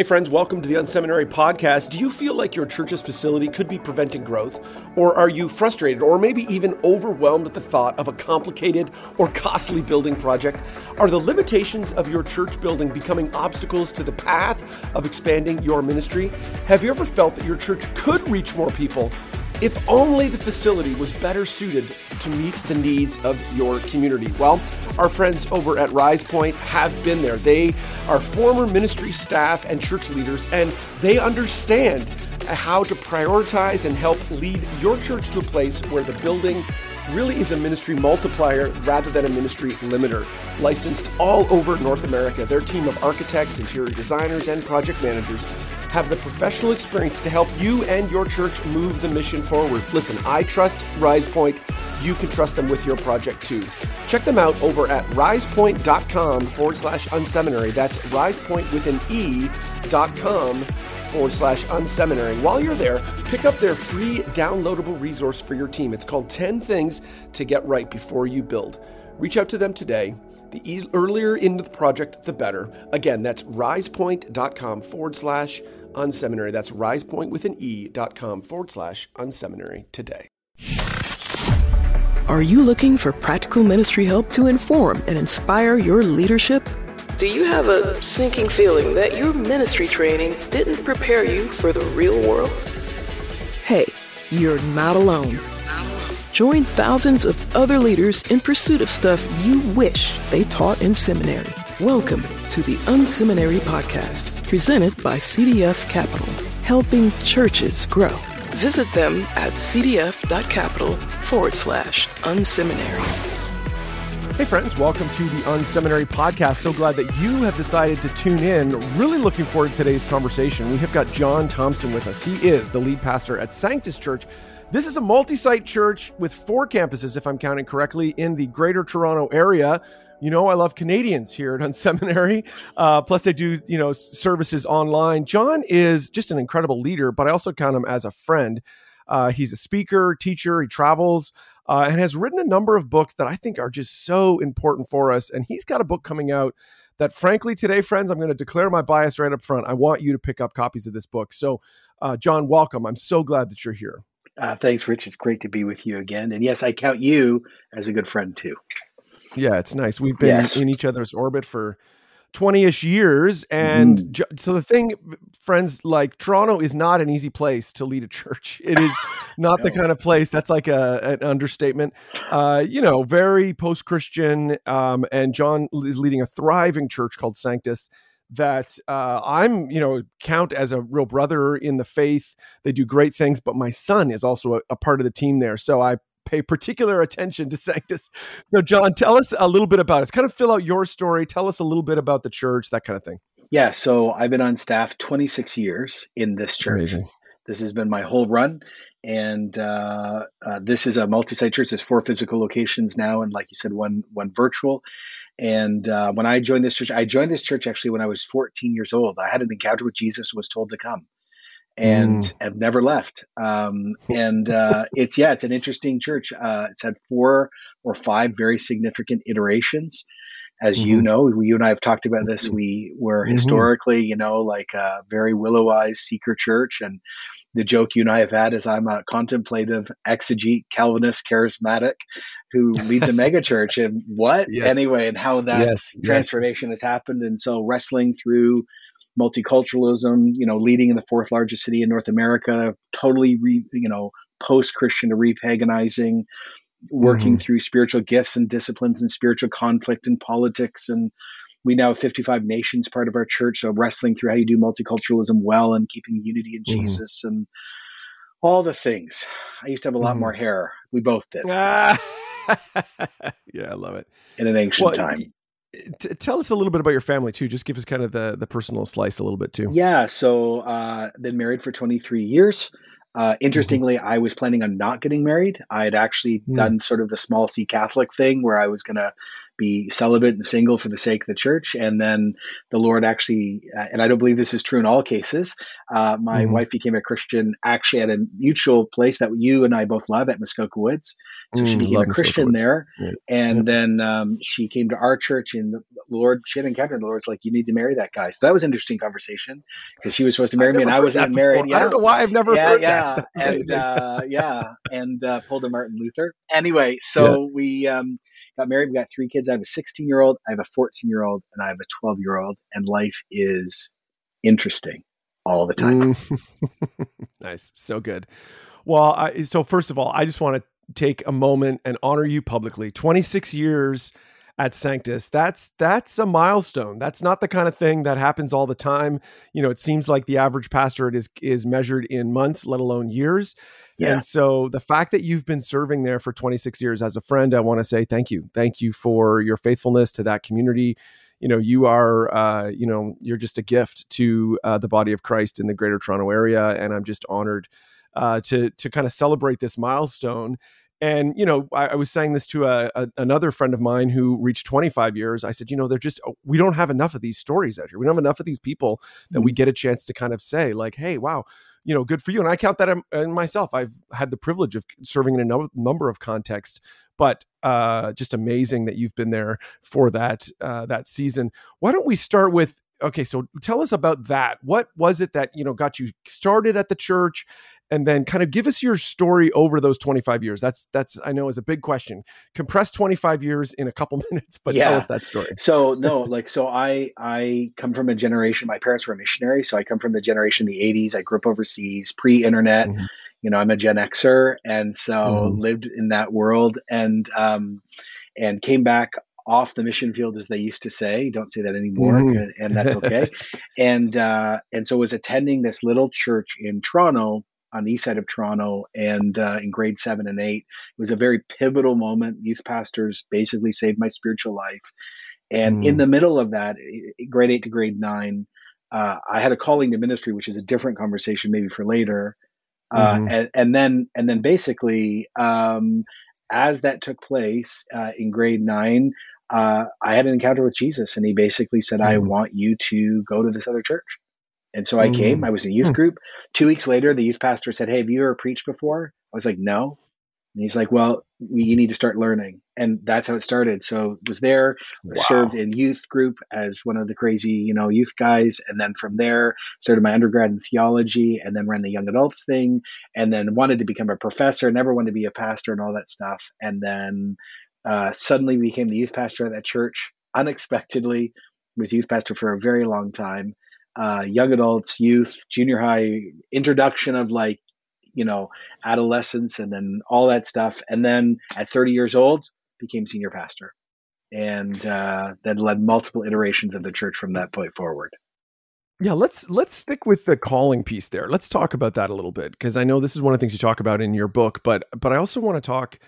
Hey, friends, welcome to the Unseminary podcast. Do you feel like your church's facility could be preventing growth? Or are you frustrated or maybe even overwhelmed at the thought of a complicated or costly building project? Are the limitations of your church building becoming obstacles to the path of expanding your ministry? Have you ever felt that your church could reach more people? If only the facility was better suited to meet the needs of your community. Well, our friends over at RisePoint have been there. They are former ministry staff and church leaders, and they understand how to prioritize and help lead your church to a place where the building really is a ministry multiplier rather than a ministry limiter. Licensed all over North America, their team of architects, interior designers, and project managers have the professional experience to help you and your church move the mission forward. Listen, I trust RisePoint. You can trust them with your project too. Check them out over at risepoint.com forward slash unseminary. That's risepoint with an E dot com forward slash unseminary. While you're there, pick up their free downloadable resource for your team. It's called 10 Things to Get Right Before You Build. Reach out to them today. The e- earlier into the project, the better. Again, that's risepoint.com forward slash unseminary. That's risepoint with an E dot com forward slash unseminary today. Are you looking for practical ministry help to inform and inspire your leadership? Do you have a sinking feeling that your ministry training didn't prepare you for the real world? Hey, you're not alone. Join thousands of other leaders in pursuit of stuff you wish they taught in seminary. Welcome to the Unseminary Podcast, presented by CDF Capital, helping churches grow. Visit them at cdf.capital forward slash unseminary. Hey, friends, welcome to the Unseminary Podcast. So glad that you have decided to tune in. Really looking forward to today's conversation. We have got Jon Thompson with us. He is the lead pastor at Sanctus Church. This is a multi site church with four campuses, if I'm counting correctly, in the greater Toronto area you know, I love Canadians here at Unseminary. Uh, plus, they do, you know, services online. Jon is just an incredible leader, but I also count him as a friend. Uh, he's a speaker, teacher, he travels, uh, and has written a number of books that I think are just so important for us. And he's got a book coming out that, frankly, today, friends, I'm going to declare my bias right up front. I want you to pick up copies of this book. So, uh, Jon, welcome. I'm so glad that you're here. Uh, thanks, Rich. It's great to be with you again. And yes, I count you as a good friend too. Yeah, it's nice. We've been yes. in each other's orbit for 20ish years and mm. so the thing friends like Toronto is not an easy place to lead a church. It is not no. the kind of place that's like a an understatement. Uh, you know, very post-Christian um, and Jon is leading a thriving church called Sanctus that uh, I'm, you know, count as a real brother in the faith. They do great things, but my son is also a, a part of the team there. So I pay particular attention to Sanctus. So, Jon, tell us a little bit about it. Kind of fill out your story. Tell us a little bit about the church, that kind of thing. Yeah, so I've been on staff 26 years in this church. Amazing. This has been my whole run, and uh, uh, this is a multi-site church. There's four physical locations now, and like you said, one one virtual. And uh, when I joined this church, I joined this church actually when I was 14 years old. I had an encounter with Jesus, and was told to come and mm. have never left. Um, and uh, it's yeah, it's an interesting church. Uh, it's had four or five very significant iterations. As mm-hmm. you know, you and I have talked about this. We were mm-hmm. historically, you know, like a very willow eyes seeker church. And the joke you and I have had is I'm a contemplative, exegete, Calvinist, charismatic who leads a megachurch. And what? Yes. Anyway, and how that yes. transformation yes. has happened. And so wrestling through multiculturalism, you know, leading in the fourth largest city in North America, totally, re, you know, post Christian to repaganizing, working mm-hmm. through spiritual gifts and disciplines and spiritual conflict and politics. And we now have 55 nations part of our church. So wrestling through how you do multiculturalism well and keeping unity in mm-hmm. Jesus and all the things. I used to have a lot mm-hmm. more hair. We both did. yeah, I love it. In an ancient well, time. T- tell us a little bit about your family too. Just give us kind of the the personal slice a little bit too. Yeah, so uh, been married for 23 years. Uh, mm-hmm. interestingly, mm-hmm. I was planning on not getting married. I had actually mm. done sort of the small C Catholic thing where I was going to be celibate and single for the sake of the church. And then the Lord actually, uh, and I don't believe this is true in all cases, uh, my mm-hmm. wife became a Christian actually at a mutual place that you and I both love at Muskoka Woods. So mm, she became a Christian there. Yeah. And yeah. then um, she came to our church, and the Lord, she had encountered the Lord's like, you need to marry that guy. So that was an interesting conversation because she was supposed to marry me and I wasn't married. Yeah. I don't know why I've never yeah, heard yeah. that. and uh, yeah, and uh, pulled a Martin Luther. Anyway, so we um, got married. We got three kids. I have a 16 year old, I have a 14 year old, and I have a 12 year old. And life is interesting all the time. Mm. nice. So good. Well, I, so first of all, I just want to take a moment and honor you publicly. 26 years at Sanctus. That's that's a milestone. That's not the kind of thing that happens all the time. You know, it seems like the average pastorate is is measured in months, let alone years. Yeah. And so the fact that you've been serving there for 26 years as a friend, I want to say thank you. Thank you for your faithfulness to that community. You know, you are, uh, you know, you're just a gift to uh, the body of Christ in the Greater Toronto area, and I'm just honored uh, to to kind of celebrate this milestone and you know, I, I was saying this to a, a, another friend of mine who reached 25 years. I said, you know, they're just oh, we don't have enough of these stories out here. We don't have enough of these people that mm-hmm. we get a chance to kind of say, like, hey, wow, you know, good for you. And I count that in myself. I've had the privilege of serving in a number of contexts, but uh, just amazing that you've been there for that uh, that season. Why don't we start with okay so tell us about that. What was it that you know got you started at the church? And then kind of give us your story over those 25 years. That's that's i know is a big question. Compress 25 years in a couple minutes but yeah. tell us that story. So no like so i i come from a generation my parents were missionaries so i come from the generation in the 80s i grew up overseas pre-internet. Mm-hmm. you know i'm a gen xer and so mm-hmm. lived in that world and um and came back off the mission field as they used to say don't say that anymore mm-hmm. and that's okay and uh and so was attending this little church in toronto on the east side of Toronto and uh, in grade seven and eight. It was a very pivotal moment. Youth pastors basically saved my spiritual life. And mm. in the middle of that, grade eight to grade nine, uh, I had a calling to ministry, which is a different conversation, maybe for later. Uh, mm-hmm. and, and, then, and then basically, um, as that took place uh, in grade nine, uh, I had an encounter with Jesus, and he basically said, mm-hmm. "I want you to go to this other church." And so I mm-hmm. came. I was in youth hmm. group. Two weeks later, the youth pastor said, "Hey, have you ever preached before?" I was like, "No." And he's like, "Well, we, you need to start learning." And that's how it started. So was there, wow. served in youth group as one of the crazy, you know, youth guys, and then from there started my undergrad in theology, and then ran the young adults thing, and then wanted to become a professor. Never wanted to be a pastor and all that stuff. And then uh, suddenly became the youth pastor at that church unexpectedly. Was youth pastor for a very long time uh, young adults, youth, junior high, introduction of like, you know, adolescence and then all that stuff. And then at 30 years old, became senior pastor and uh, then led multiple iterations of the church from that point forward. Yeah, let's let's stick with the calling piece there. Let's talk about that a little bit because I know this is one of the things you talk about in your book, but but I also want to talk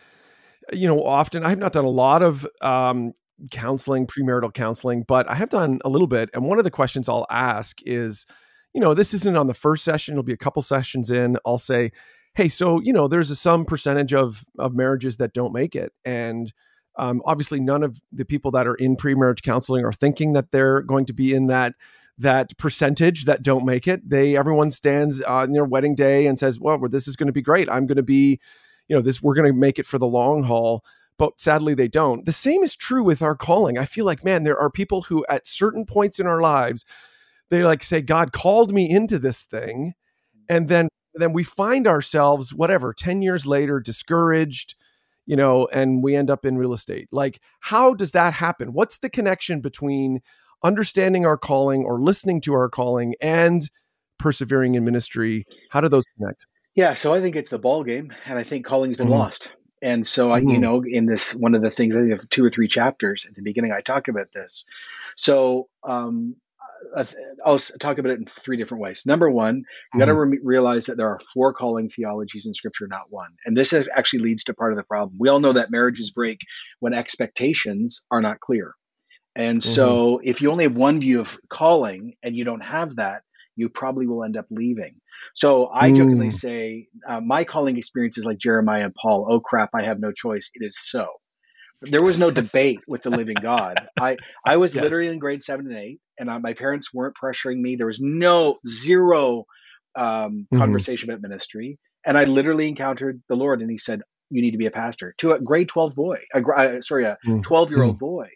you know often i've not done a lot of um, counseling, premarital counseling, but I have done a little bit. And one of the questions I'll ask is, you know, this isn't on the first session, it'll be a couple sessions in. I'll say, hey, so, you know, there's a some percentage of, of marriages that don't make it. And um, obviously, none of the people that are in pre-marriage counseling are thinking that they're going to be in that that percentage that don't make it. They everyone stands on their wedding day and says, "Well, this is going to be great. I'm going to be, you know, this we're going to make it for the long haul." but sadly they don't. The same is true with our calling. I feel like, man, there are people who at certain points in our lives, they like say, God called me into this thing. And then then we find ourselves, whatever, 10 years later, discouraged, you know, and we end up in real estate. Like, how does that happen? What's the connection between understanding our calling or listening to our calling and persevering in ministry? How do those connect? Yeah, so I think it's the ball game, and I think calling's been mm-hmm. lost. And so, I, you mm-hmm. know, in this one of the things, I think of two or three chapters at the beginning, I talk about this. So, um, uh, I'll talk about it in three different ways. Number one, you mm-hmm. got to re- realize that there are four calling theologies in Scripture, not one. And this actually leads to part of the problem. We all know that marriages break when expectations are not clear. And mm-hmm. so, if you only have one view of calling and you don't have that, you probably will end up leaving. So I mm. jokingly say, uh, my calling experience is like Jeremiah and Paul. Oh crap, I have no choice. It is so. there was no debate with the living God. I I was yes. literally in grade seven and eight, and I, my parents weren't pressuring me. There was no zero um, mm-hmm. conversation about ministry, and I literally encountered the Lord, and He said, "You need to be a pastor." To a grade twelve boy, a, uh, sorry, a mm. twelve year old boy.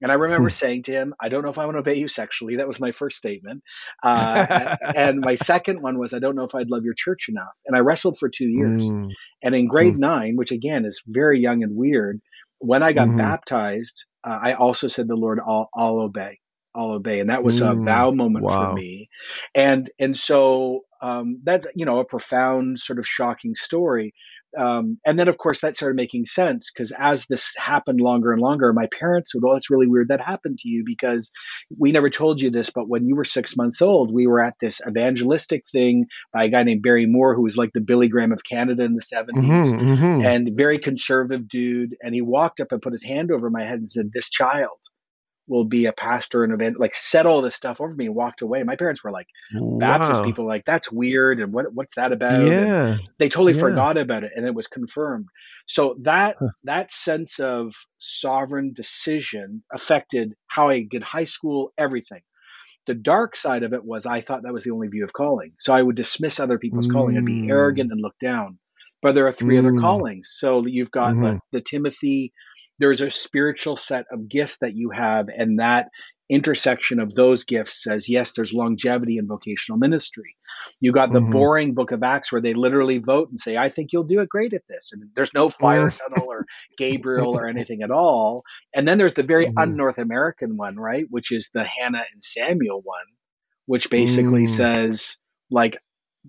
And I remember hmm. saying to him, I don't know if I want to obey you sexually. That was my first statement. Uh, and my second one was, I don't know if I'd love your church enough. And I wrestled for two years. Mm. And in grade mm. nine, which again is very young and weird, when I got mm-hmm. baptized, uh, I also said the Lord, I'll, I'll obey. I'll obey. And that was a mm. vow moment wow. for me. And, and so um, that's, you know, a profound sort of shocking story um, and then of course that started making sense because as this happened longer and longer my parents would oh that's really weird that happened to you because we never told you this but when you were six months old we were at this evangelistic thing by a guy named barry moore who was like the billy graham of canada in the 70s mm-hmm, mm-hmm. and very conservative dude and he walked up and put his hand over my head and said this child will be a pastor and event like said all this stuff over me and walked away my parents were like wow. baptist people like that's weird and what what's that about yeah and they totally yeah. forgot about it and it was confirmed so that huh. that sense of sovereign decision affected how i did high school everything the dark side of it was i thought that was the only view of calling so i would dismiss other people's mm. calling i'd be arrogant and look down but there are three mm. other callings so you've got mm-hmm. the, the timothy there's a spiritual set of gifts that you have and that intersection of those gifts says yes there's longevity in vocational ministry you got the mm-hmm. boring book of acts where they literally vote and say i think you'll do it great at this and there's no fire tunnel or gabriel or anything at all and then there's the very mm-hmm. un-north american one right which is the hannah and samuel one which basically mm. says like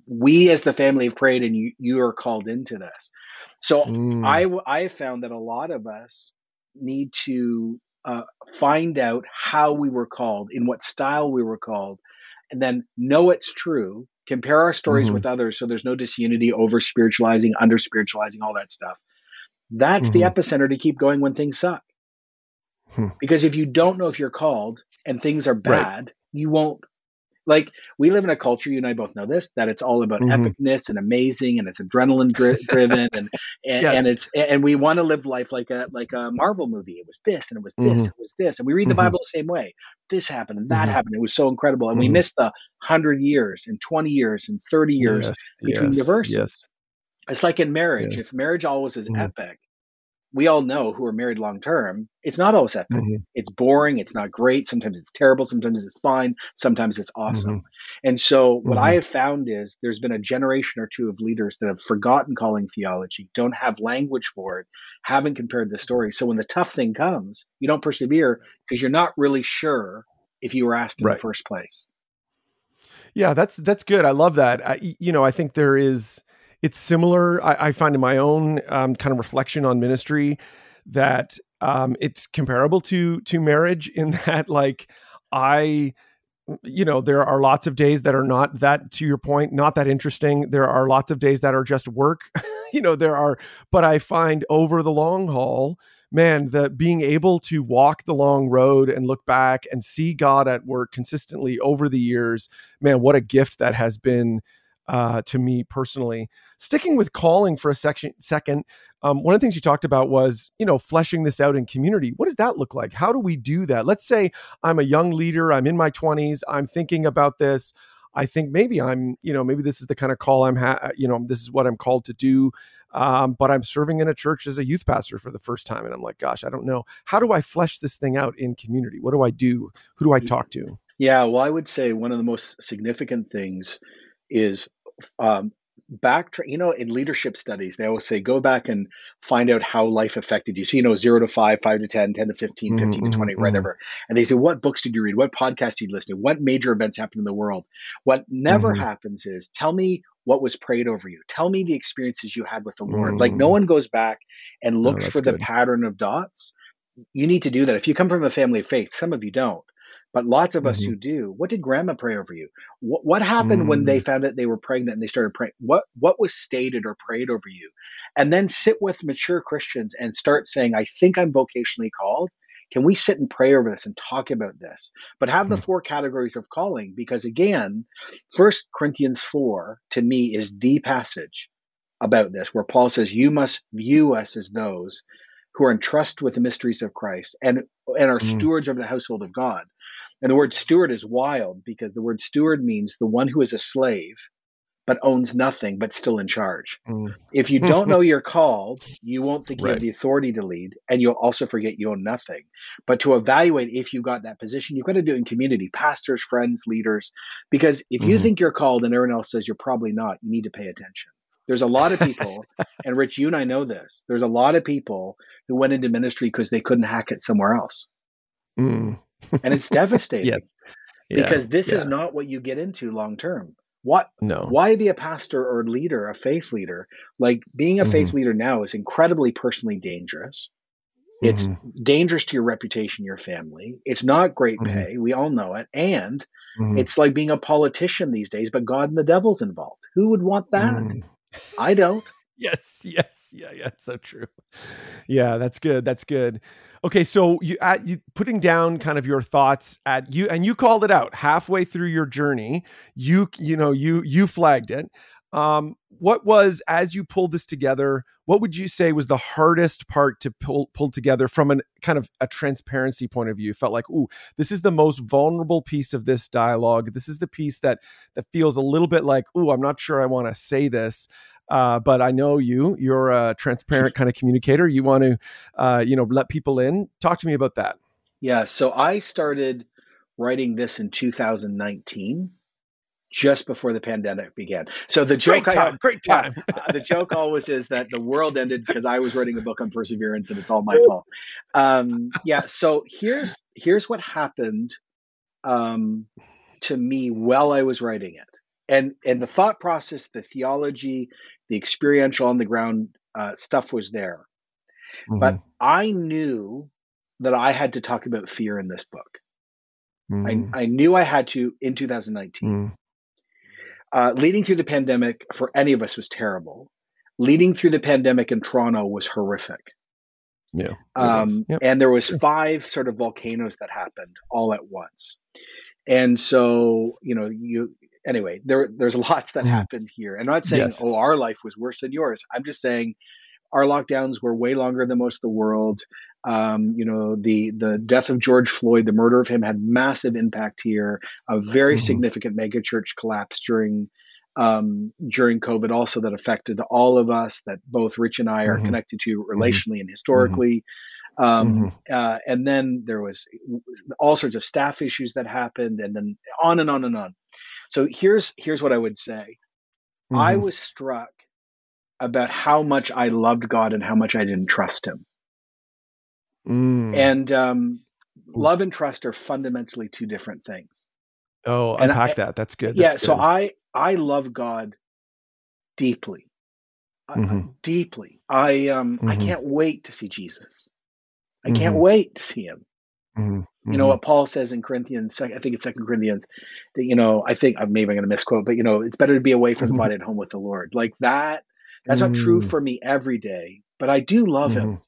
we as the family have prayed and you you are called into this so mm. I I found that a lot of us need to uh, find out how we were called, in what style we were called, and then know it's true. Compare our stories mm-hmm. with others, so there's no disunity, over spiritualizing, under spiritualizing, all that stuff. That's mm-hmm. the epicenter to keep going when things suck. Hmm. Because if you don't know if you're called and things are bad, right. you won't like we live in a culture, you and I both know this, that it's all about mm-hmm. epicness and amazing, and it's adrenaline dri- driven, and and, yes. and, it's and we want to live life like a like a Marvel movie. It was this, and it was this, mm-hmm. it was this, and we read the mm-hmm. Bible the same way. This happened, and that mm-hmm. happened. It was so incredible, and we mm-hmm. missed the hundred years, and twenty years, and thirty years yes. between yes. the verses. Yes. It's like in marriage. If marriage always is mm-hmm. epic, we all know who are married long term, it's not always epic. Mm-hmm. It's boring. It's not great. Sometimes it's terrible. Sometimes it's fine. Sometimes it's awesome. Mm-hmm. And so, what mm-hmm. I have found is there's been a generation or two of leaders that have forgotten calling theology, don't have language for it, haven't compared the story. So, when the tough thing comes, you don't persevere because you're not really sure if you were asked in right. the first place. Yeah, that's that's good. I love that. I, you know, I think there is it's similar. I, I find in my own um, kind of reflection on ministry that um, it's comparable to to marriage in that like I you know there are lots of days that are not that to your point not that interesting there are lots of days that are just work you know there are but i find over the long haul man the being able to walk the long road and look back and see god at work consistently over the years man what a gift that has been uh, to me personally. Sticking with calling for a section, second, um, one of the things you talked about was, you know, fleshing this out in community. What does that look like? How do we do that? Let's say I'm a young leader, I'm in my 20s, I'm thinking about this. I think maybe I'm, you know, maybe this is the kind of call I'm, ha- you know, this is what I'm called to do. Um, but I'm serving in a church as a youth pastor for the first time. And I'm like, gosh, I don't know. How do I flesh this thing out in community? What do I do? Who do I talk to? Yeah, well, I would say one of the most significant things is um, back you know in leadership studies they always say go back and find out how life affected you. So you know 0 to 5 5 to 10 10 to 15 15 mm-hmm, to 20 mm-hmm. whatever. and they say what books did you read? What podcast did you listen to? What major events happened in the world? What never mm-hmm. happens is tell me what was prayed over you. Tell me the experiences you had with the lord. Like no mm. one goes back and looks no, for good. the pattern of dots. You need to do that. If you come from a family of faith some of you don't but lots of mm-hmm. us who do. What did grandma pray over you? What, what happened mm-hmm. when they mm. found out they were pregnant and they started praying? What what was stated or prayed over you? And then sit with mature Christians and start saying, I think I'm vocationally called. Can we sit and pray over this and talk about this? But have mm-hmm. the four categories of calling because again, First Corinthians 4 to me is the passage about this where Paul says, You must view us as those who are entrusted with the mysteries of Christ and and are mm. stewards of the household of God. And the word steward is wild because the word steward means the one who is a slave but owns nothing but still in charge. Mm. If you don't know you're called, you won't think right. you have the authority to lead and you'll also forget you own nothing. But to evaluate if you got that position, you've got to do it in community, pastors, friends, leaders because if you mm-hmm. think you're called and everyone else says you're probably not, you need to pay attention. There's a lot of people, and Rich, you and I know this. There's a lot of people who went into ministry because they couldn't hack it somewhere else, mm. And it's devastating. yes. Yeah. Because this yeah. is not what you get into long term. What? No. Why be a pastor or leader, a faith leader? Like being a mm-hmm. faith leader now is incredibly personally dangerous. It's mm-hmm. dangerous to your reputation, your family. It's not great mm-hmm. pay. We all know it. And mm-hmm. it's like being a politician these days, but God and the devil's involved. Who would want that? Mm. I don't. Yes, yes, yeah, yeah. So true. Yeah, that's good. That's good. Okay, so you at you putting down kind of your thoughts at you, and you called it out halfway through your journey. You you know you you flagged it. Um, what was as you pulled this together? What would you say was the hardest part to pull pull together from an kind of a transparency point of view? felt like, ooh, this is the most vulnerable piece of this dialogue. This is the piece that that feels a little bit like, ooh, I'm not sure I want to say this. Uh, but I know you, you're a transparent kind of communicator. You want to, uh, you know, let people in. Talk to me about that. Yeah. So I started writing this in 2019 just before the pandemic began. So the joke, great time, I, great time. uh, the joke always is that the world ended because I was writing a book on perseverance, and it's all my fault. Um, yeah. So here's here's what happened um, to me while I was writing it, and and the thought process, the theology, the experiential on the ground uh, stuff was there. Mm-hmm. But I knew that I had to talk about fear in this book. Mm-hmm. I, I, knew I had to in 2019. Mm-hmm. Uh, leading through the pandemic for any of us was terrible. Leading through the pandemic in Toronto was horrific. Yeah. Um, yep. And there was five sort of volcanoes that happened all at once. And so, you know, you anyway, there there's lots that mm. happened here. I'm not saying, yes. oh, our life was worse than yours. I'm just saying our lockdowns were way longer than most of the world. Um, you know, the the death of George Floyd, the murder of him, had massive impact here. A very mm-hmm. significant megachurch collapse during um, during COVID, also that affected all of us. That both Rich and I are mm-hmm. connected to mm-hmm. relationally and historically. Um, mm-hmm. uh, and then there was all sorts of staff issues that happened, and then on and on and on. So here's here's what I would say. Mm-hmm. I was struck about how much I loved God and how much I didn't trust Him. Mm. And um, love and trust are fundamentally two different things. Oh, and unpack I, that. That's good. That's yeah. Good. So I I love God deeply, mm-hmm. deeply. I um mm-hmm. I can't wait to see Jesus. I can't mm-hmm. wait to see Him. Mm-hmm. You know what Paul says in Corinthians, I think it's Second Corinthians, that you know, I think maybe I'm going to misquote, but you know, it's better to be away from the body at home with the Lord. Like that, that's mm. not true mm. for me every day, but I do love mm. him. Mm-hmm.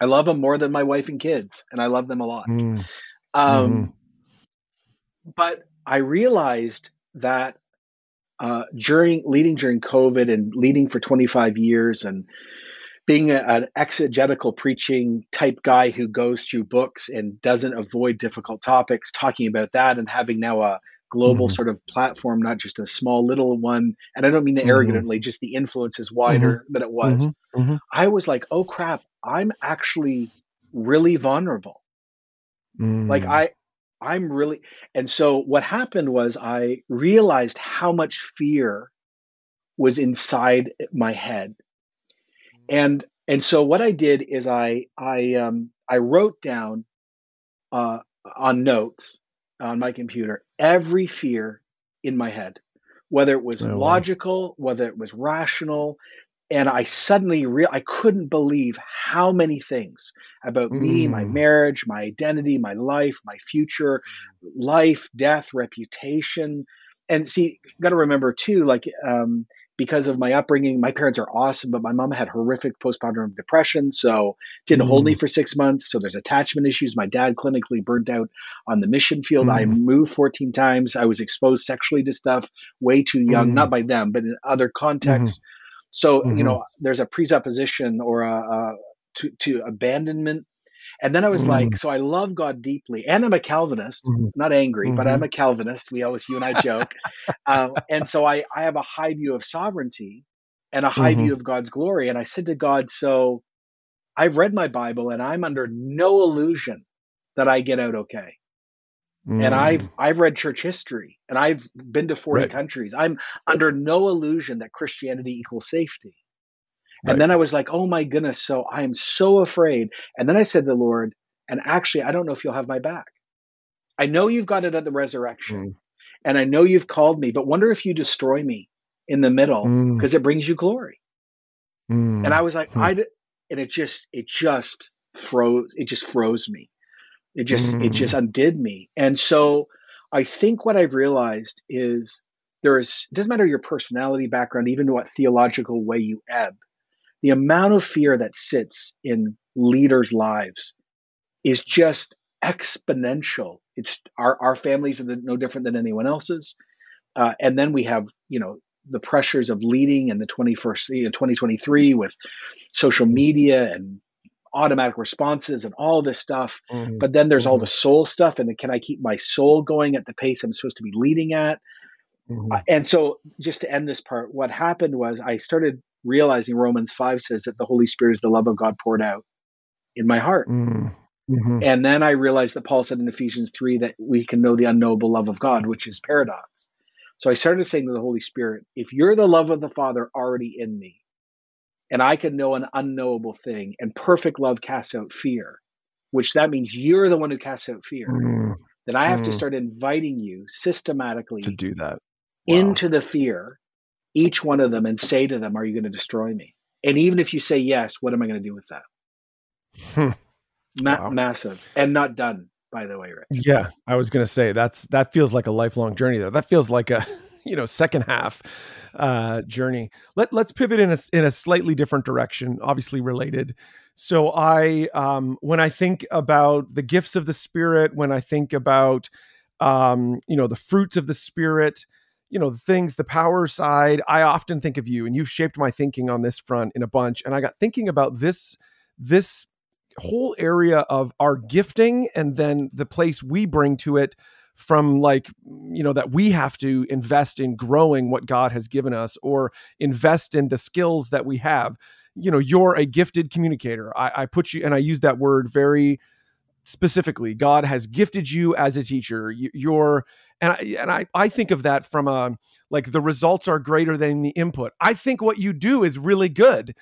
I love him more than my wife and kids, and I love them a lot. Mm. Um, mm. But I realized that uh, during leading during COVID and leading for 25 years and being a, an exegetical preaching type guy who goes through books and doesn't avoid difficult topics, talking about that and having now a global mm-hmm. sort of platform, not just a small little one. And I don't mean that mm-hmm. arrogantly, just the influence is wider mm-hmm. than it was. Mm-hmm. Mm-hmm. I was like, oh crap, I'm actually really vulnerable. Like mm. I, I'm really, and so what happened was I realized how much fear was inside my head and and so what I did is I I um, I wrote down uh, on notes on my computer every fear in my head, whether it was oh, logical, wow. whether it was rational, and I suddenly real I couldn't believe how many things about mm. me, my mm. marriage, my identity, my life, my future, life, death, reputation, and see, got to remember too, like um, because of my upbringing, my parents are awesome, but my mom had horrific postpartum depression, so didn't mm. hold me mm. for six months. So there's attachment issues. My dad clinically burnt out on the mission field. Mm. I moved 14 times. I was exposed sexually to stuff way too young, mm. not by them, but in other contexts. Mm-hmm. So mm-hmm. you know, there's a presupposition or a, a to, to abandonment. And then I was mm-hmm. like, so I love God deeply, and I'm a Calvinist, mm-hmm. not angry, but I'm mm-hmm. a Calvinist. We always, you and I joke. um, and so I, I have a high view of sovereignty and a high view mm-hmm. of God's glory. And I said to God, so I've read my Bible and I'm under no illusion that I get out okay. Mm. And I've I've read church history and I've been to 40 right. countries. I'm under no illusion that Christianity equals safety. Right. And then I was like, "Oh my goodness, so I am so afraid." And then I said to the Lord, "And actually, I don't know if you'll have my back. I know you've got it at the resurrection. Mm. And I know you've called me, but wonder if you destroy me in the middle because mm. it brings you glory." And I was like, hmm. I and it just it just froze it just froze me it just mm. it just undid me. And so I think what I've realized is there is doesn't matter your personality background, even what theological way you ebb, the amount of fear that sits in leaders' lives is just exponential. It's our our families are no different than anyone else's, uh, and then we have you know the pressures of leading in the 21st you know, 2023 with social media and automatic responses and all this stuff. Mm-hmm. But then there's mm-hmm. all the soul stuff. And can I keep my soul going at the pace I'm supposed to be leading at? Mm-hmm. Uh, and so, just to end this part, what happened was I started realizing Romans 5 says that the Holy Spirit is the love of God poured out in my heart. Mm-hmm. mm-hmm. And then I realized that Paul said in Ephesians 3 that we can know the unknowable love of God, which is paradox. So I started saying to the Holy Spirit, if you're the love of the Father already in me, and I can know an unknowable thing, and perfect love casts out fear, which that means you're the one who casts out fear. Mm. Then I have mm. to start inviting you systematically to do that wow. into the fear, each one of them, and say to them, Are you going to destroy me? And even if you say yes, what am I going to do with that? Hmm. Ma- wow. Massive and not done, by the way, Rick. Yeah, I was going to say that's that feels like a lifelong journey. Though that feels like a you know second half uh, journey. Let let's pivot in a in a slightly different direction, obviously related. So I um, when I think about the gifts of the spirit, when I think about um, you know the fruits of the spirit, you know the things, the power side, I often think of you, and you've shaped my thinking on this front in a bunch. And I got thinking about this this whole area of our gifting and then the place we bring to it from like you know that we have to invest in growing what god has given us or invest in the skills that we have. You know you're a gifted communicator. I, I put you and i use that word very specifically. God has gifted you as a teacher. You, are and I, and I, I think of that from a like the results are greater than the input i think what you do is really good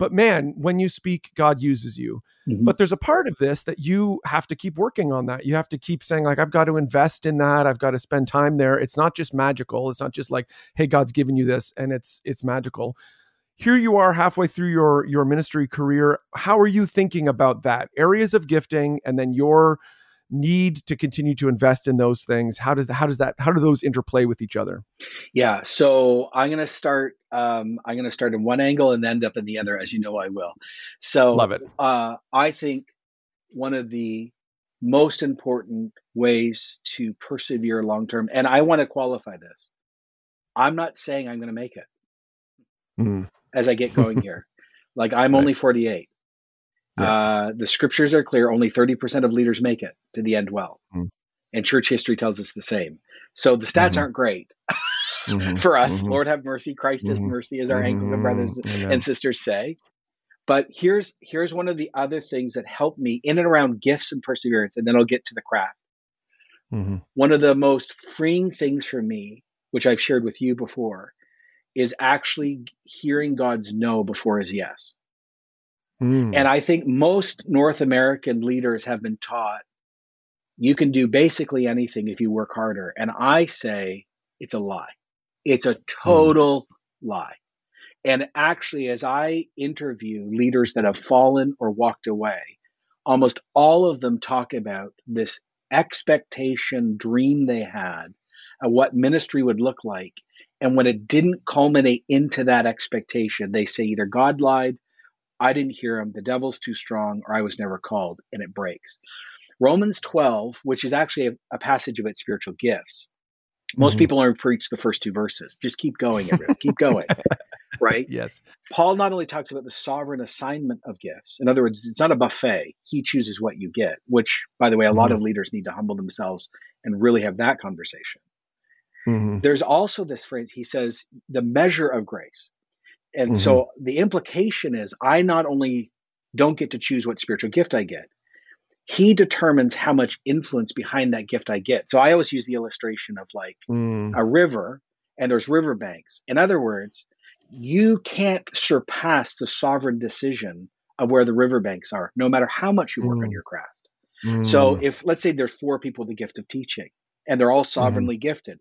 but man, when you speak, God uses you. Mm-hmm. But there's a part of this that you have to keep working on that. You have to keep saying, like, I've got to invest in that. I've got to spend time there. It's not just magical. It's not just like, hey, God's given you this and it's it's magical. Here you are halfway through your your ministry career. How are you thinking about that? Areas of gifting and then your need to continue to invest in those things? How does how does that how do those interplay with each other? Yeah so i'm going to start um, i'm to start in one angle and end up in the other as you know i will. So love it. uh, i think one of the most important ways to persevere long term and i want to qualify this. I'm not saying i'm going to make it mm. as i get going here. Like i'm right. only 48 yeah. Uh, the scriptures are clear. Only 30% of leaders make it to the end well. Mm. And church history tells us the same. So the stats mm-hmm. aren't great mm-hmm. for us. Mm-hmm. Lord have mercy. Christ has mm-hmm. mercy, as our Anglican mm-hmm. brothers Amen. and sisters say. But here's here's one of the other things that helped me in and around gifts and perseverance, and then I'll get to the craft. Mm-hmm. One of the most freeing things for me, which I've shared with you before, is actually hearing God's no before his yes. Mm. And I think most North American leaders have been taught you can do basically anything if you work harder. And I say it's a lie. It's a total mm. lie. And actually, as I interview leaders that have fallen or walked away, almost all of them talk about this expectation dream they had of what ministry would look like. And when it didn't culminate into that expectation, they say either God lied I didn't hear him, the devil's too strong, or I was never called, and it breaks. Romans 12, which is actually a, a passage about spiritual gifts. Most mm-hmm. people only preach the first two verses. Just keep going, everyone. keep going. right? yes. Paul not only talks about the sovereign assignment of gifts, in other words, it's not a buffet. He chooses what you get, which, by the way, a lot mm-hmm. of leaders need to humble themselves and really have that conversation. Mm-hmm. There's also this phrase, he says, the measure of grace. And mm-hmm. so the implication is I not only don't get to choose what spiritual gift I get, he determines how much influence behind that gift I get. So I always use the illustration of like mm. a river and there's riverbanks. In other words, you can't surpass the sovereign decision of where the riverbanks are, no matter how much you work mm. on your craft. Mm. So if let's say there's four people with the gift of teaching and they're all mm-hmm. sovereignly gifted,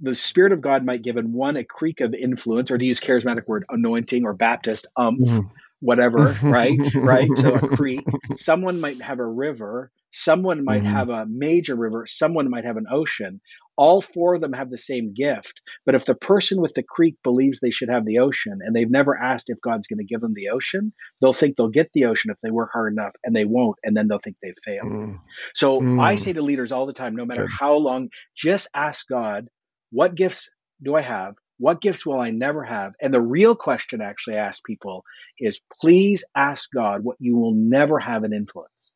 the Spirit of God might give in one a creek of influence, or to use charismatic word, anointing or Baptist, umph, mm-hmm. whatever, right? right. So a creek. Someone might have a river. Someone might mm-hmm. have a major river. Someone might have an ocean. All four of them have the same gift. But if the person with the creek believes they should have the ocean and they've never asked if God's going to give them the ocean, they'll think they'll get the ocean if they work hard enough and they won't. And then they'll think they've failed. Mm. So mm. I say to leaders all the time no matter Good. how long, just ask God what gifts do I have? What gifts will I never have? And the real question I actually ask people is please ask God what you will never have an influence.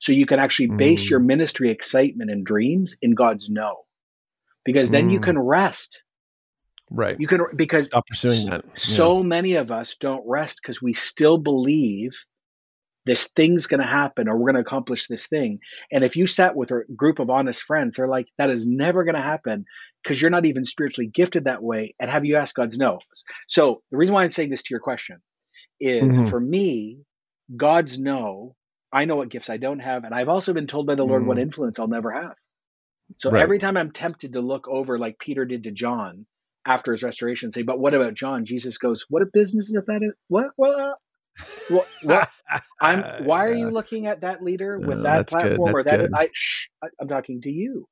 So you can actually base mm. your ministry excitement and dreams in God's no. Because then mm. you can rest. Right. You can because stop pursuing that. Yeah. So many of us don't rest because we still believe this thing's going to happen or we're going to accomplish this thing. And if you sat with a group of honest friends, they're like, that is never going to happen because you're not even spiritually gifted that way. And have you asked God's no? So the reason why I'm saying this to your question is mm-hmm. for me, God's no, I know what gifts I don't have. And I've also been told by the Lord mm-hmm. what influence I'll never have. So right. every time I'm tempted to look over like Peter did to John after his restoration, say, but what about John? Jesus goes, what a business is that? What? What? What, what I'm. Why are you looking at that leader with that platform or that? I, shh, I, am talking to you.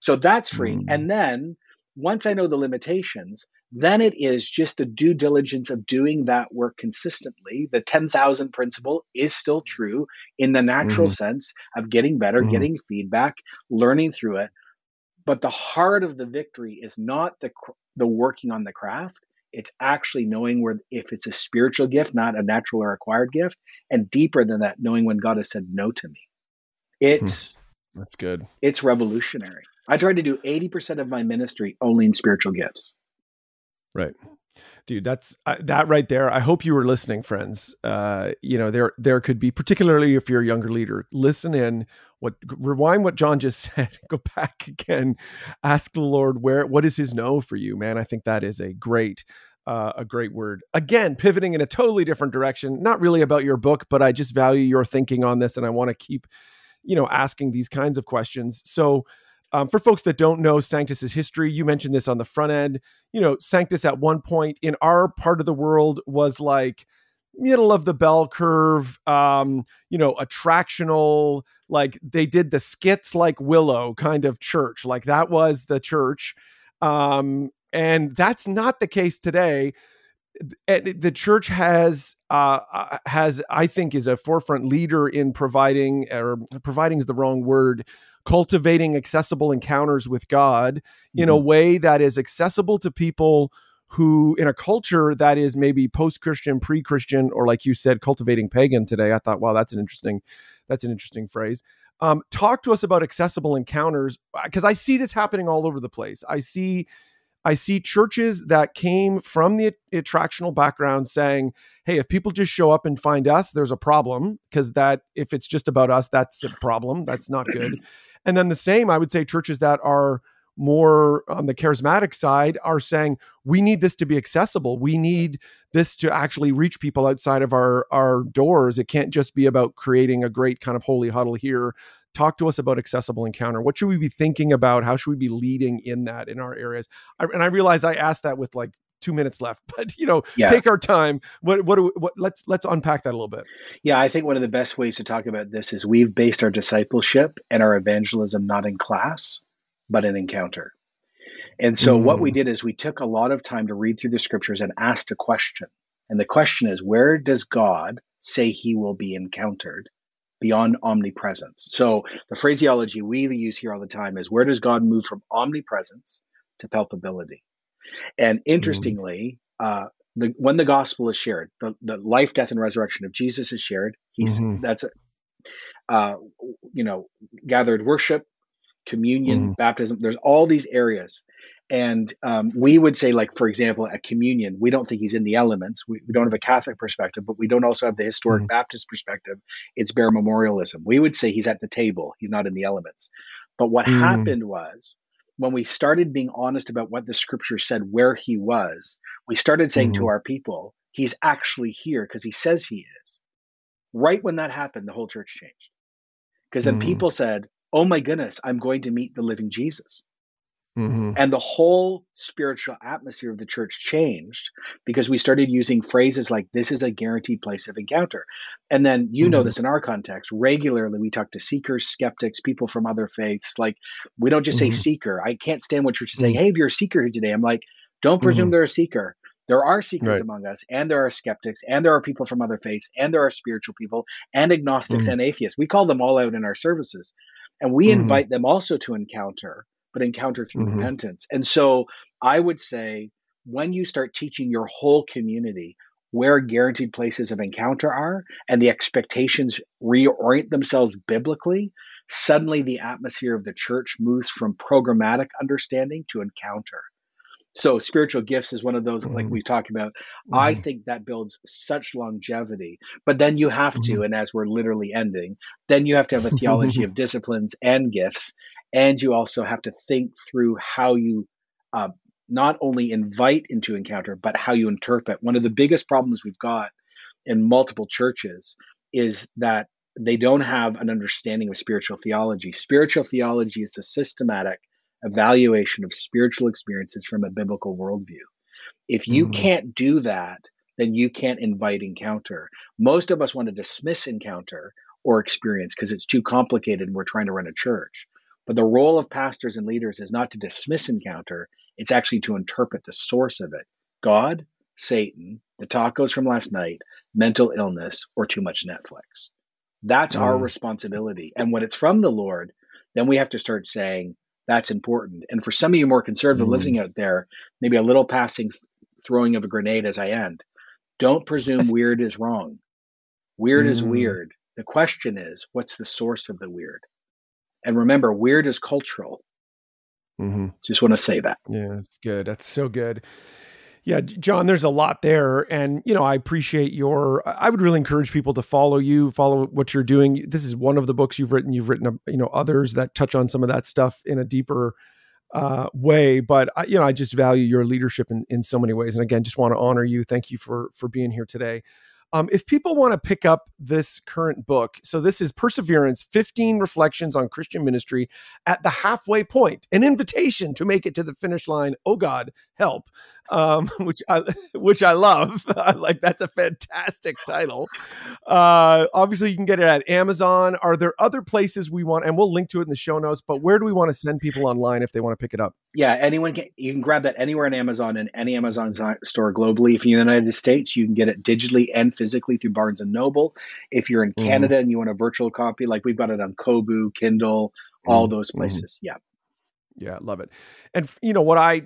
So that's free. Mm. And then once I know the limitations, then it is just the due diligence of doing that work consistently. The 10,000 principle is still true in the natural mm. sense of getting better, mm. getting feedback, learning through it. But the heart of the victory is not the the working on the craft. It's actually knowing where if it's a spiritual gift, not a natural or acquired gift, and deeper than that, knowing when God has said no to me. It's hmm. that's good. It's revolutionary. I try to do 80% of my ministry only in spiritual gifts. Right. Dude, that's uh, that right there. I hope you were listening, friends. Uh, you know, there there could be particularly if you're a younger leader, listen in. What rewind what Jon just said. Go back again. Ask the Lord where what is His no for you, man. I think that is a great uh, a great word. Again, pivoting in a totally different direction. Not really about your book, but I just value your thinking on this, and I want to keep, you know, asking these kinds of questions. So um, for folks that don't know Sanctus's history, you mentioned this on the front end. You know, Sanctus at one point in our part of the world was like middle of the bell curve, um, you know, attractional. Like they did the skits like Willow kind of church. Like that was the church. Um, and that's not the case today. And the church has uh, uh, has I think is a forefront leader in providing or providing is the wrong word cultivating accessible encounters with God mm-hmm. in a mm-hmm. way that is accessible to people who in a culture that is maybe post-christian pre-christian or like you said cultivating pagan today i thought wow that's an interesting that's an interesting phrase um, talk to us about accessible encounters because i see this happening all over the place i see i see churches that came from the attractional background saying hey if people just show up and find us there's a problem because that if it's just about us that's a problem that's not good And then the same, I would say, churches that are more on the charismatic side are saying we need this to be accessible. We need this to actually reach people outside of our our doors. It can't just be about creating a great kind of holy huddle here. Talk to us about accessible encounter. What should we be thinking about? How should we be leading in that in our areas? I, and i realize i asked that with like two minutes left but you know yeah. take our time what what, we, what let's let's unpack that a little bit yeah i think one of the best ways to talk about this is we've based our discipleship and our evangelism not in class but in encounter and so mm. what we mm. did is we took a lot of time to read through the scriptures and asked a question and the question is where does god say he will be encountered beyond omnipresence so the phraseology we use here all the time is where does god move from omnipresence to palpability and mm-hmm. interestingly, mm. uh, the when the gospel is shared, the, the life, death, and resurrection of Jesus is shared. He's mm-hmm. that's a, uh, you know gathered worship, communion, mm-hmm. baptism. There's all these areas, and um, we would say, like for example, at communion, we don't think he's in the elements. We, we don't have a Catholic perspective, but we don't also have the historic mm-hmm. Baptist perspective. It's bare memorialism. We would say he's at the table. He's not in the elements. But what mm. happened was when we started being honest about what the scripture said, where he was, we started saying mm-hmm. to our people, he's actually here because he says he is. Right when that happened, the whole church changed. Because then mm-hmm. people said, oh my goodness, I'm going to meet the living Jesus. Mm-hmm. And the whole spiritual atmosphere of the church changed because we started using phrases like, this is a guaranteed place of encounter. And then, you mm-hmm. know, this in our context, regularly we talk to seekers, skeptics, people from other faiths. Like, we don't just mm-hmm. say seeker. I can't stand what churches say, mm-hmm. hey, if you're a seeker here today, I'm like, don't presume mm-hmm. they're a seeker. There are seekers right. among us, and there are skeptics, and there are people from other faiths, and there are spiritual people, and agnostics mm-hmm. and atheists. We call them all out in our services. And we invite them also to encounter but encounter through mm-hmm. repentance. And so I would say when you start teaching your whole community where guaranteed places of encounter are and the expectations reorient themselves biblically, suddenly the atmosphere of the church moves from programmatic understanding to encounter. So spiritual gifts is one of those, mm-hmm. like we talked about. Mm-hmm. I think that builds such longevity. But then you have to, mm-hmm. and as we're literally ending, then you have to have a theology of disciplines and gifts and you also have to think through how you uh, not only invite into encounter but how you interpret. One of the biggest problems we've got in multiple churches is that they don't have an understanding of spiritual theology. Spiritual theology is the systematic evaluation of spiritual experiences from a biblical worldview. If you mm-hmm. can't do that then you can't invite encounter. Most of us want to dismiss encounter or experience because it's too complicated and we're trying to run a church but the role of pastors and leaders is not to dismiss encounter, it's actually to interpret the source of it God, Satan, the tacos from last night, mental illness, or too much Netflix. That's mm. our responsibility. And when it's from the Lord, then we have to start saying, that's important. And for some of you more conservative mm. living out there, maybe a little passing throwing of a grenade as I end. Don't presume weird is wrong. Weird mm. is weird. The question is, what's the source of the weird? And remember, weird is cultural. Mm-hmm. Just want to say that. Yeah, that's good. That's so good. Yeah, Jon, there's a lot there. And, you know, I appreciate your, I would really encourage people to follow you, follow what you're doing. This is one of the books you've written. You've written, you know, others that touch on some of that stuff in a deeper uh, way. But, I, you know, I just value your leadership in, in so many ways. And again, just want to honor you. Thank you for, for being here today. Um, if people want to pick up this current book, so this is Perseverance 15 Reflections on Christian Ministry at the Halfway Point, an invitation to make it to the finish line. Oh God, help um, which I which I love. like that's a fantastic title. Uh, obviously, you can get it at Amazon. Are there other places we want? And we'll link to it in the show notes. But where do we want to send people online if they want to pick it up? Yeah, anyone can. You can grab that anywhere on Amazon and any Amazon store globally. If you're in the United States, you can get it digitally and physically through Barnes and Noble. If you're in mm-hmm. Canada and you want a virtual copy, like we've got it on Kobo, Kindle, all mm-hmm. those places. Mm-hmm. Yeah. Yeah, love it. And you know what I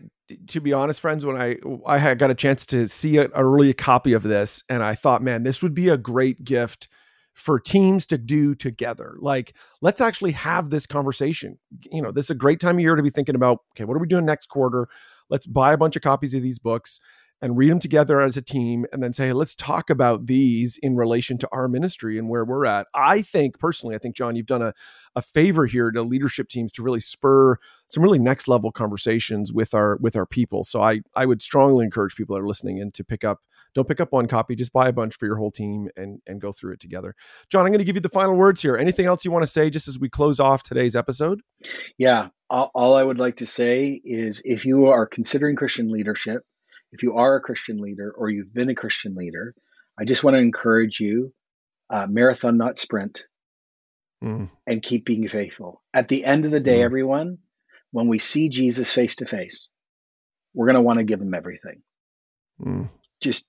to be honest friends when I I had got a chance to see an early copy of this and I thought, man, this would be a great gift for teams to do together. Like, let's actually have this conversation. You know, this is a great time of year to be thinking about, okay, what are we doing next quarter? Let's buy a bunch of copies of these books and read them together as a team and then say, hey, let's talk about these in relation to our ministry and where we're at. I think personally, I think, Jon, you've done a, a favor here to leadership teams to really spur some really next level conversations with our with our people. So I I would strongly encourage people that are listening in to pick up don't pick up one copy just buy a bunch for your whole team and and go through it together jon i'm going to give you the final words here anything else you want to say just as we close off today's episode yeah all, all i would like to say is if you are considering christian leadership if you are a Christian leader or you've been a Christian leader, I just want to encourage you uh, marathon, not sprint, mm. and keep being faithful. At the end of the day, mm. everyone, when we see Jesus face to face, we're going to want to give him everything. Mm. Just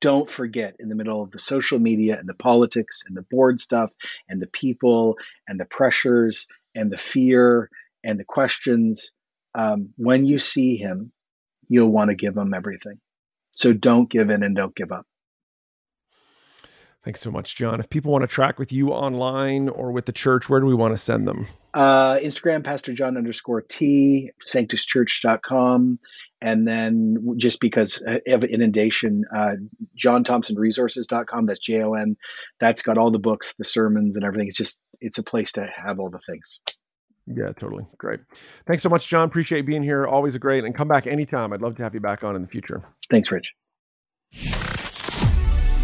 don't forget in the middle of the social media and the politics and the board stuff and the people and the pressures and the fear and the questions. Um, when you see him, you'll want to give them everything. So don't give in and don't give up. Thanks so much, Jon. If people want to track with you online or with the church, where do we want to send them? Uh, Instagram, Pastor Jon underscore T, sanctuschurch.com. And then just because of inundation, uh, jonthompsonresources.com. That's J O N. That's got all the books, the sermons, and everything. It's just, it's a place to have all the things. Yeah, totally. Great. Thanks so much, Jon. Appreciate being here. Always a great. And come back anytime. I'd love to have you back on in the future. Thanks, Rich.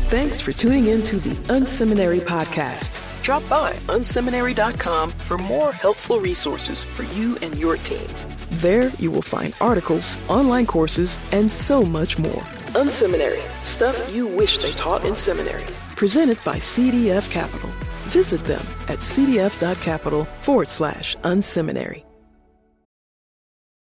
Thanks for tuning in to the Unseminary Podcast. Drop by unseminary.com for more helpful resources for you and your team. There you will find articles, online courses, and so much more. Unseminary, stuff you wish they taught in seminary. Presented by CDF Capital. Visit them at cdf.capital forward slash unseminary.